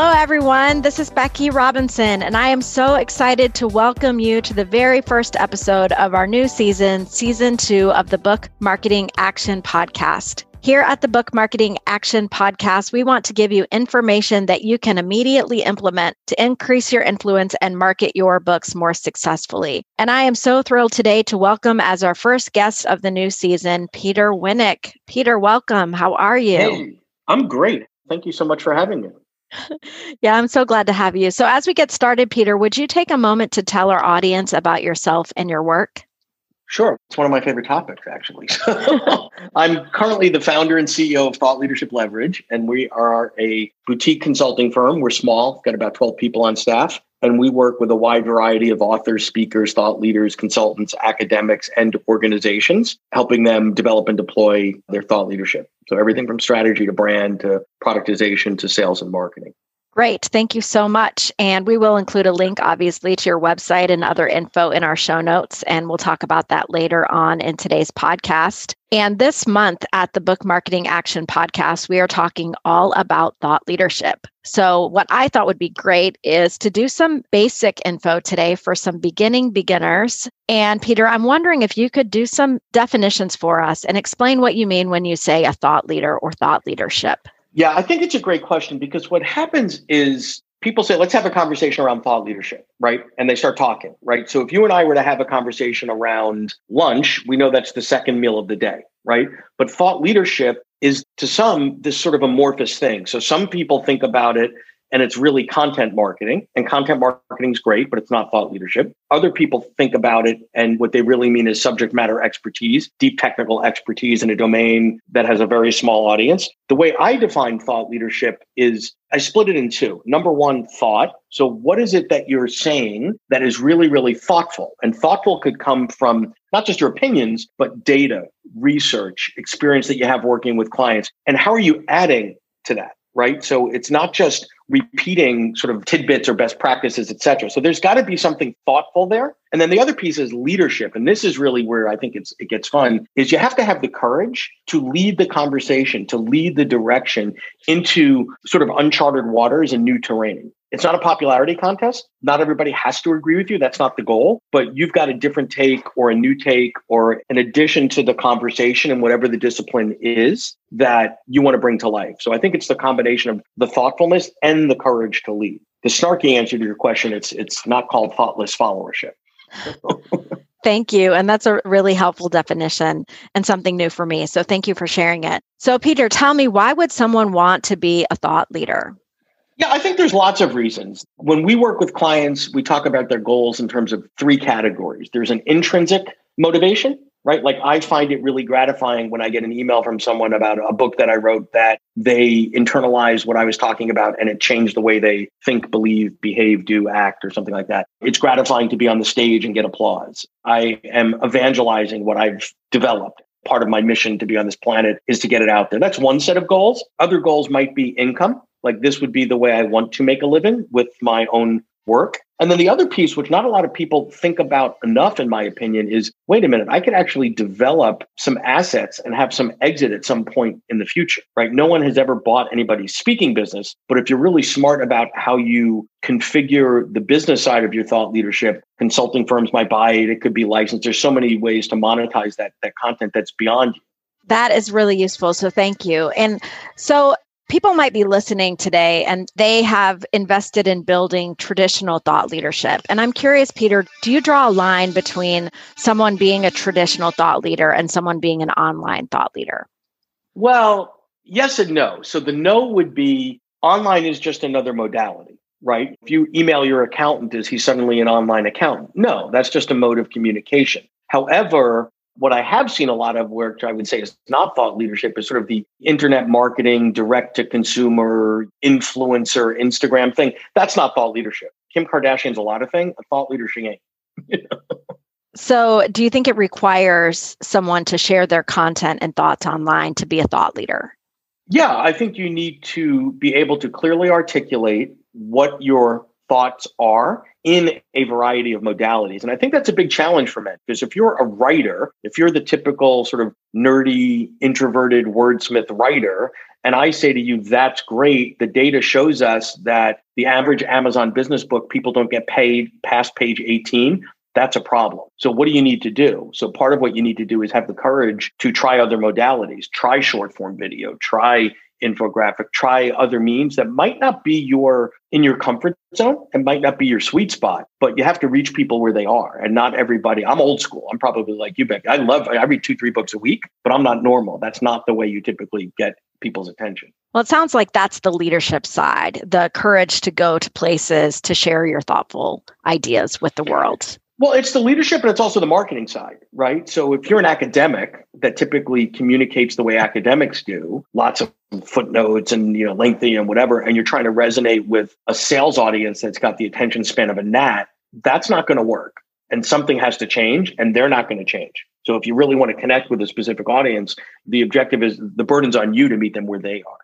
Hello, everyone. This is Becky Robinson, and I am so excited to welcome you to the very first episode of our new season, season two of the Book Marketing Action Podcast. Here at the Book Marketing Action Podcast, we want to give you information that you can immediately implement to increase your influence and market your books more successfully. And I am so thrilled today to welcome as our first guest of the new season, Peter Winick. Peter, welcome. How are you? Hey, I'm great. Thank you so much for having me. Yeah, I'm so glad to have you. So, as we get started, Peter, would you take a moment to tell our audience about yourself and your work? Sure. It's one of my favorite topics, actually. I'm currently the founder and CEO of Thought Leadership Leverage, and we are a boutique consulting firm. We're small, got about 12 people on staff, and we work with a wide variety of authors, speakers, thought leaders, consultants, academics, and organizations, helping them develop and deploy their thought leadership. So everything from strategy to brand to productization to sales and marketing. Great. Thank you so much. And we will include a link, obviously, to your website and other info in our show notes. And we'll talk about that later on in today's podcast. And this month at the Book Marketing Action Podcast, we are talking all about thought leadership. So, what I thought would be great is to do some basic info today for some beginning beginners. And Peter, I'm wondering if you could do some definitions for us and explain what you mean when you say a thought leader or thought leadership. Yeah, I think it's a great question because what happens is people say, let's have a conversation around thought leadership, right? And they start talking, right? So if you and I were to have a conversation around lunch, we know that's the second meal of the day, right? But thought leadership is to some this sort of amorphous thing. So some people think about it and it's really content marketing and content marketing is great but it's not thought leadership. Other people think about it and what they really mean is subject matter expertise deep technical expertise in a domain that has a very small audience. The way i define thought leadership is i split it in two. Number one thought. So what is it that you're saying that is really really thoughtful? And thoughtful could come from not just your opinions but data research experience that you have working with clients. And how are you adding to that right? So it's not just repeating sort of tidbits or best practices, et cetera. So there's got to be something thoughtful there. And then the other piece is leadership. And this is really where I think it's, it gets fun is you have to have the courage to lead the conversation, to lead the direction into sort of uncharted waters and new terrain. It's not a popularity contest. Not everybody has to agree with you. That's not the goal. But you've got a different take or a new take or an addition to the conversation and whatever the discipline is that you want to bring to life. So I think it's the combination of the thoughtfulness and the courage to lead. The snarky answer to your question, it's it's not called thoughtless followership. Thank you. And that's a really helpful definition and something new for me. So thank you for sharing it. So, Peter, tell me why would someone want to be a thought leader? Yeah, I think there's lots of reasons. When we work with clients, we talk about their goals in terms of three categories there's an intrinsic motivation, right? Like I find it really gratifying when I get an email from someone about a book that I wrote that they internalize what I was talking about and it changed the way they think, believe, behave, do, act, or something like that. It's gratifying to be on the stage and get applause. I am evangelizing what I've developed. Part of my mission to be on this planet is to get it out there. That's one set of goals. Other goals might be income. Like this would be the way I want to make a living with my own work. And then the other piece, which not a lot of people think about enough, in my opinion, is wait a minute, I could actually develop some assets and have some exit at some point in the future, right? No one has ever bought anybody's speaking business. But if you're really smart about how you configure the business side of your thought leadership, consulting firms might buy it, it could be licensed. There's so many ways to monetize that, that content that's beyond you. That is really useful. So thank you. And so people might be listening today and they have invested in building traditional thought leadership. And I'm curious, Peter, do you draw a line between someone being a traditional thought leader and someone being an online thought leader? Well, yes and no. So the no would be online is just another modality, right? If you email your accountant, is he suddenly an online accountant? No, that's just a mode of communication. However, What I have seen a lot of, which I would say is not thought leadership, is sort of the internet marketing, direct to consumer, influencer, Instagram thing. That's not thought leadership. Kim Kardashian's a lot of thing. A thought leadership ain't. So, do you think it requires someone to share their content and thoughts online to be a thought leader? Yeah, I think you need to be able to clearly articulate what your thoughts are in a variety of modalities. And I think that's a big challenge for men because if you're a writer, if you're the typical sort of nerdy, introverted wordsmith writer, and I say to you, that's great. The data shows us that the average Amazon business book, people don't get paid past page 18. That's a problem. So, what do you need to do? So, part of what you need to do is have the courage to try other modalities, try short form video, try infographic, try other means that might not be your in your comfort zone and might not be your sweet spot, but you have to reach people where they are. And not everybody, I'm old school. I'm probably like you, Becky. I love I read two, three books a week, but I'm not normal. That's not the way you typically get people's attention. Well, it sounds like that's the leadership side, the courage to go to places to share your thoughtful ideas with the world. Well, it's the leadership and it's also the marketing side, right? So if you're an academic that typically communicates the way academics do, lots of footnotes and you know lengthy and whatever, and you're trying to resonate with a sales audience that's got the attention span of a gnat, that's not going to work. And something has to change, and they're not going to change. So if you really want to connect with a specific audience, the objective is the burden's on you to meet them where they are.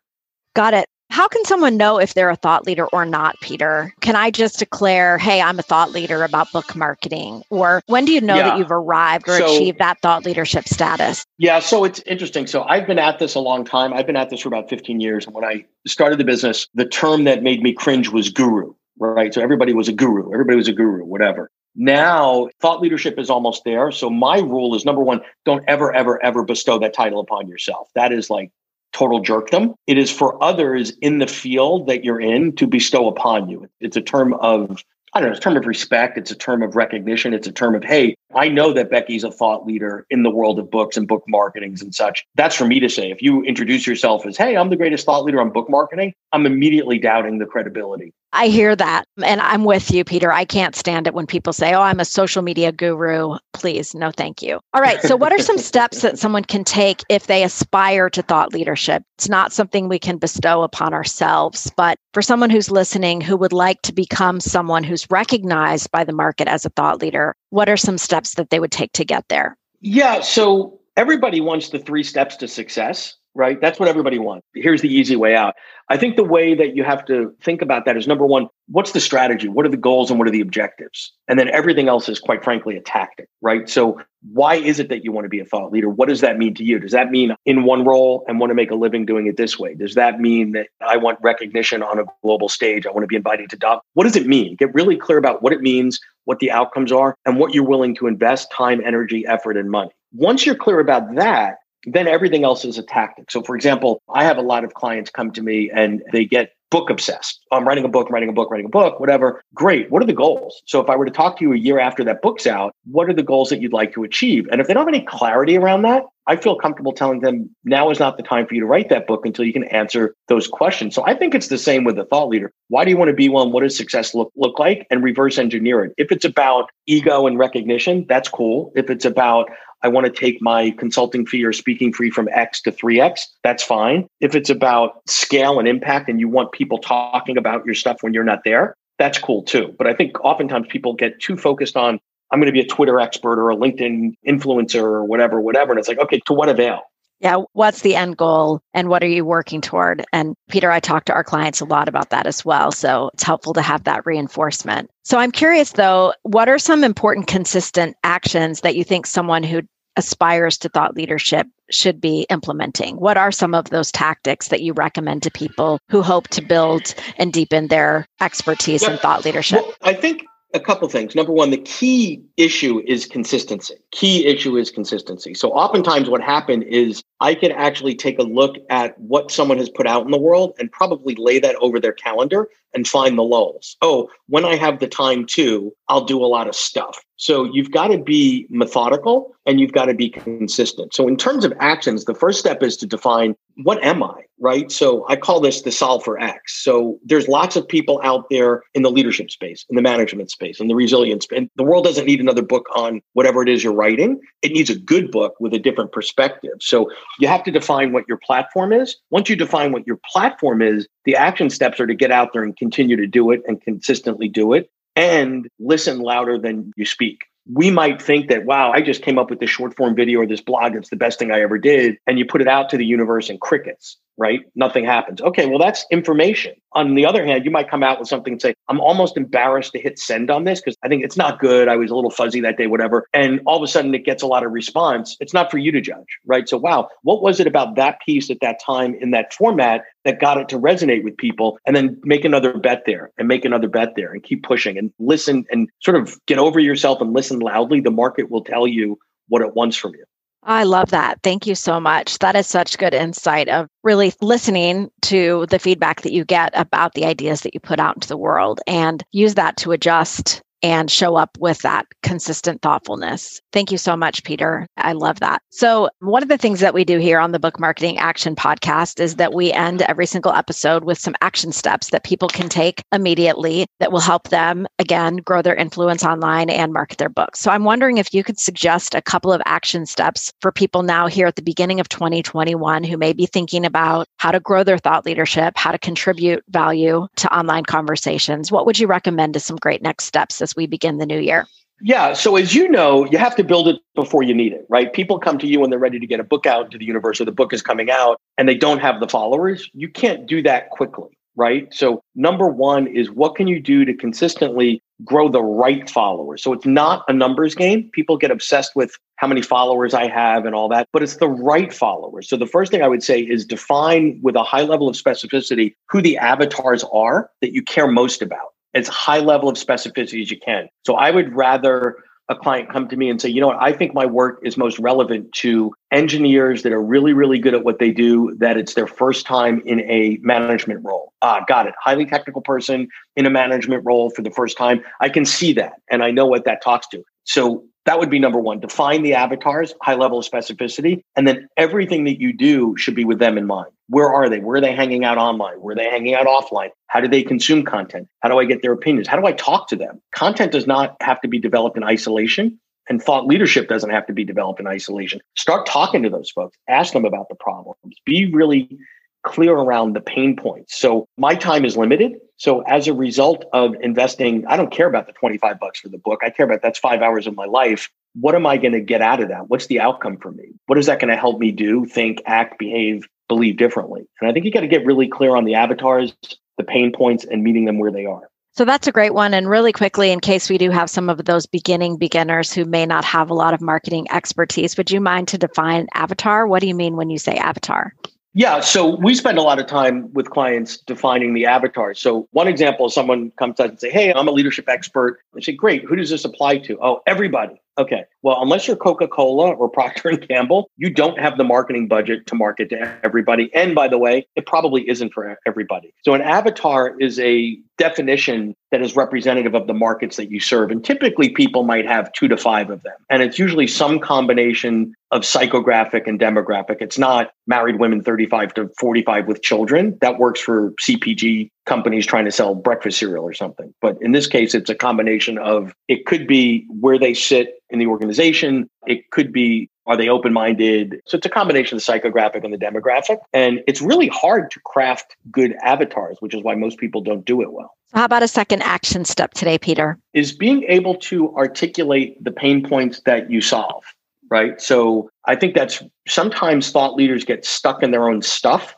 Got it. How can someone know if they're a thought leader or not, Peter? Can I just declare, hey, I'm a thought leader about book marketing? Or when do you know yeah. that you've arrived or so, achieved that thought leadership status? Yeah, so it's interesting. So I've been at this a long time. I've been at this for about 15 years. And when I started the business, the term that made me cringe was guru, right? So everybody was a guru, everybody was a guru, whatever. Now, thought leadership is almost there. So my rule is number one, don't ever, ever, ever bestow that title upon yourself. That is like total jerkdom. It is for others in the field that you're in to bestow upon you. It's a term of I don't know, it's a term of respect. It's a term of recognition. It's a term of, hey, I know that Becky's a thought leader in the world of books and book marketings and such. That's for me to say. If you introduce yourself as, hey, I'm the greatest thought leader on book marketing, I'm immediately doubting the credibility. I hear that. And I'm with you, Peter. I can't stand it when people say, oh, I'm a social media guru. Please, no, thank you. All right. So, what are some steps that someone can take if they aspire to thought leadership? It's not something we can bestow upon ourselves, but for someone who's listening who would like to become someone who's recognized by the market as a thought leader, what are some steps that they would take to get there? Yeah. So, everybody wants the three steps to success right? That's what everybody wants. Here's the easy way out. I think the way that you have to think about that is number one, what's the strategy? What are the goals and what are the objectives? And then everything else is quite frankly a tactic, right? So why is it that you want to be a thought leader? What does that mean to you? Does that mean in one role and want to make a living doing it this way? Does that mean that I want recognition on a global stage? I want to be invited to doc. What does it mean? Get really clear about what it means, what the outcomes are, and what you're willing to invest time, energy, effort, and money. Once you're clear about that, then everything else is a tactic. So, for example, I have a lot of clients come to me and they get book obsessed. I'm writing a book, writing a book, writing a book, whatever. Great. What are the goals? So, if I were to talk to you a year after that book's out, what are the goals that you'd like to achieve? And if they don't have any clarity around that, I feel comfortable telling them now is not the time for you to write that book until you can answer those questions. So I think it's the same with the thought leader. Why do you want to be one? What does success look, look like? And reverse engineer it. If it's about ego and recognition, that's cool. If it's about I want to take my consulting fee or speaking fee from X to 3X, that's fine. If it's about scale and impact and you want people talking about your stuff when you're not there, that's cool too. But I think oftentimes people get too focused on, I'm going to be a Twitter expert or a LinkedIn influencer or whatever, whatever. And it's like, okay, to what avail? Yeah, what's the end goal and what are you working toward? And Peter, I talk to our clients a lot about that as well. So it's helpful to have that reinforcement. So I'm curious though, what are some important consistent actions that you think someone who aspires to thought leadership should be implementing? What are some of those tactics that you recommend to people who hope to build and deepen their expertise yeah. in thought leadership? Well, I think a couple things. Number one, the key issue is consistency. Key issue is consistency. So oftentimes what happened is I can actually take a look at what someone has put out in the world and probably lay that over their calendar and find the lulls. Oh, when I have the time to, I'll do a lot of stuff. So you've got to be methodical and you've got to be consistent. So in terms of actions, the first step is to define what am I, right? So I call this the solve for X. So there's lots of people out there in the leadership space, in the management space, in the resilience. And the world doesn't need another book on whatever it is you're writing. It needs a good book with a different perspective. So you have to define what your platform is. Once you define what your platform is, the action steps are to get out there and continue to do it and consistently do it and listen louder than you speak. We might think that, wow, I just came up with this short form video or this blog. It's the best thing I ever did. And you put it out to the universe and crickets right? Nothing happens. Okay, well, that's information. On the other hand, you might come out with something and say, I'm almost embarrassed to hit send on this because I think it's not good. I was a little fuzzy that day, whatever. And all of a sudden it gets a lot of response. It's not for you to judge, right? So, wow, what was it about that piece at that time in that format that got it to resonate with people? And then make another bet there and make another bet there and keep pushing and listen and sort of get over yourself and listen loudly. The market will tell you what it wants from you. I love that. Thank you so much. That is such good insight of really listening to the feedback that you get about the ideas that you put out into the world and use that to adjust and show up with that consistent thoughtfulness. Thank you so much, Peter. I love that. So, one of the things that we do here on the Book Marketing Action podcast is that we end every single episode with some action steps that people can take immediately that will help them, again, grow their influence online and market their books. So, I'm wondering if you could suggest a couple of action steps for people now here at the beginning of 2021 who may be thinking about how to grow their thought leadership, how to contribute value to online conversations. What would you recommend as some great next steps we begin the new year? Yeah. So as you know, you have to build it before you need it, right? People come to you when they're ready to get a book out into the universe or the book is coming out and they don't have the followers. You can't do that quickly, right? So number one is what can you do to consistently grow the right followers? So it's not a numbers game. People get obsessed with how many followers I have and all that, but it's the right followers. So the first thing I would say is define with a high level of specificity who the avatars are that you care most about as high level of specificity as you can. So I would rather a client come to me and say, you know what, I think my work is most relevant to engineers that are really, really good at what they do, that it's their first time in a management role. Ah, got it. Highly technical person in a management role for the first time. I can see that and I know what that talks to. So that would be number one. Define the avatars, high level of specificity, and then everything that you do should be with them in mind. Where are they? Where are they hanging out online? Where are they hanging out offline? How do they consume content? How do I get their opinions? How do I talk to them? Content does not have to be developed in isolation. And thought leadership doesn't have to be developed in isolation. Start talking to those folks. Ask them about the problems. Be really clear around the pain points. So my time is limited. So as a result of investing, I don't care about the 25 bucks for the book. I care about that's five hours of my life. What am I going to get out of that? What's the outcome for me? What is that going to help me do, think, act, behave, believe differently? And I think you got to get really clear on the avatars, the pain points, and meeting them where they are. So that's a great one. And really quickly, in case we do have some of those beginning beginners who may not have a lot of marketing expertise, would you mind to define avatar? What do you mean when you say avatar? Yeah, so we spend a lot of time with clients defining the avatar. So one example is someone comes out and say, "Hey, I'm a leadership expert." I say, "Great. Who does this apply to?" Oh, everybody. Okay. Well, unless you're Coca-Cola or Procter and Gamble, you don't have the marketing budget to market to everybody. And by the way, it probably isn't for everybody. So an avatar is a definition that is representative of the markets that you serve. And typically people might have two to five of them. And it's usually some combination of psychographic and demographic. It's not married women 35 to 45 with children. That works for CPG companies trying to sell breakfast cereal or something. But in this case, it's a combination of it could be where they sit in the organization. It could be are they open minded? So it's a combination of the psychographic and the demographic. And it's really hard to craft good avatars, which is why most people don't do it well. How about a second action step today, Peter? Is being able to articulate the pain points that you solve, right? So I think that's sometimes thought leaders get stuck in their own stuff.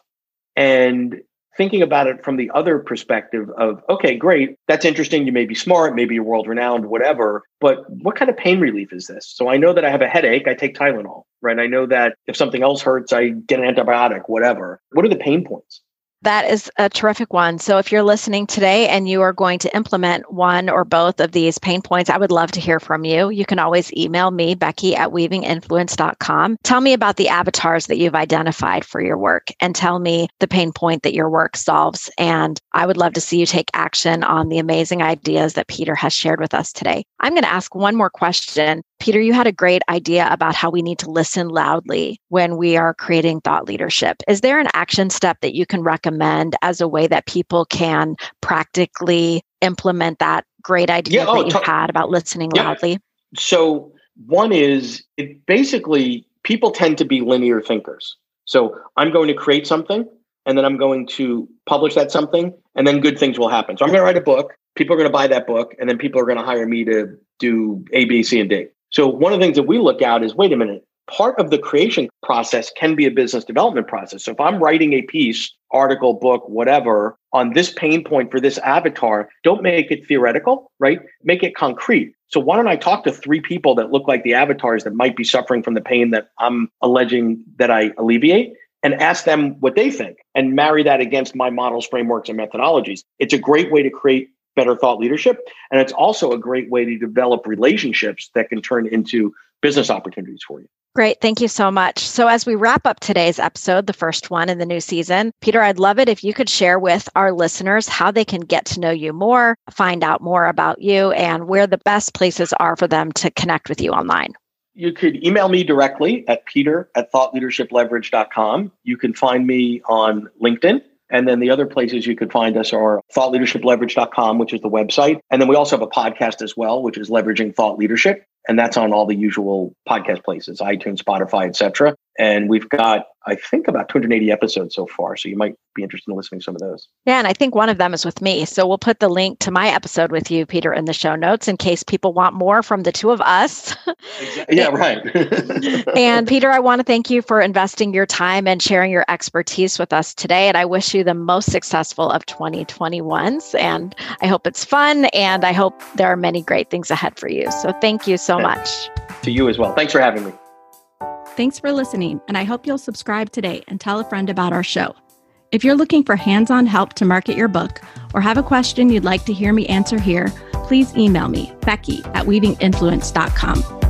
And thinking about it from the other perspective of, okay, great, that's interesting. You may be smart, maybe you're world renowned, whatever, but what kind of pain relief is this? So I know that I have a headache, I take Tylenol, right? I know that if something else hurts, I get an antibiotic, whatever. What are the pain points? That is a terrific one. So, if you're listening today and you are going to implement one or both of these pain points, I would love to hear from you. You can always email me, Becky at weavinginfluence.com. Tell me about the avatars that you've identified for your work and tell me the pain point that your work solves. And I would love to see you take action on the amazing ideas that Peter has shared with us today. I'm going to ask one more question. Peter, you had a great idea about how we need to listen loudly when we are creating thought leadership. Is there an action step that you can recommend as a way that people can practically implement that great idea yeah, oh, that you t- had about listening yeah. loudly? So, one is it basically people tend to be linear thinkers. So, I'm going to create something and then I'm going to publish that something and then good things will happen. So, I'm going to write a book. People are going to buy that book and then people are going to hire me to do A, B, C, and D. So one of the things that we look at is wait a minute, part of the creation process can be a business development process. So if I'm writing a piece, article, book, whatever, on this pain point for this avatar, don't make it theoretical, right? Make it concrete. So why don't I talk to three people that look like the avatars that might be suffering from the pain that I'm alleging that I alleviate? And ask them what they think and marry that against my models, frameworks, and methodologies. It's a great way to create better thought leadership. And it's also a great way to develop relationships that can turn into business opportunities for you. Great. Thank you so much. So, as we wrap up today's episode, the first one in the new season, Peter, I'd love it if you could share with our listeners how they can get to know you more, find out more about you, and where the best places are for them to connect with you online. You could email me directly at peter at thoughtleadershipleverage.com. You can find me on LinkedIn and then the other places you could find us are thoughtleadershipleverage.com, which is the website. And then we also have a podcast as well, which is Leveraging Thought Leadership. And that's on all the usual podcast places, iTunes, Spotify, etc. And we've got, I think, about 280 episodes so far. So you might be interested in listening to some of those. Yeah. And I think one of them is with me. So we'll put the link to my episode with you, Peter, in the show notes in case people want more from the two of us. yeah, right. and Peter, I want to thank you for investing your time and sharing your expertise with us today. And I wish you the most successful of 2021s. And I hope it's fun. And I hope there are many great things ahead for you. So thank you so much. To you as well. Thanks for having me. Thanks for listening, and I hope you'll subscribe today and tell a friend about our show. If you're looking for hands on help to market your book or have a question you'd like to hear me answer here, please email me, Becky at weavinginfluence.com.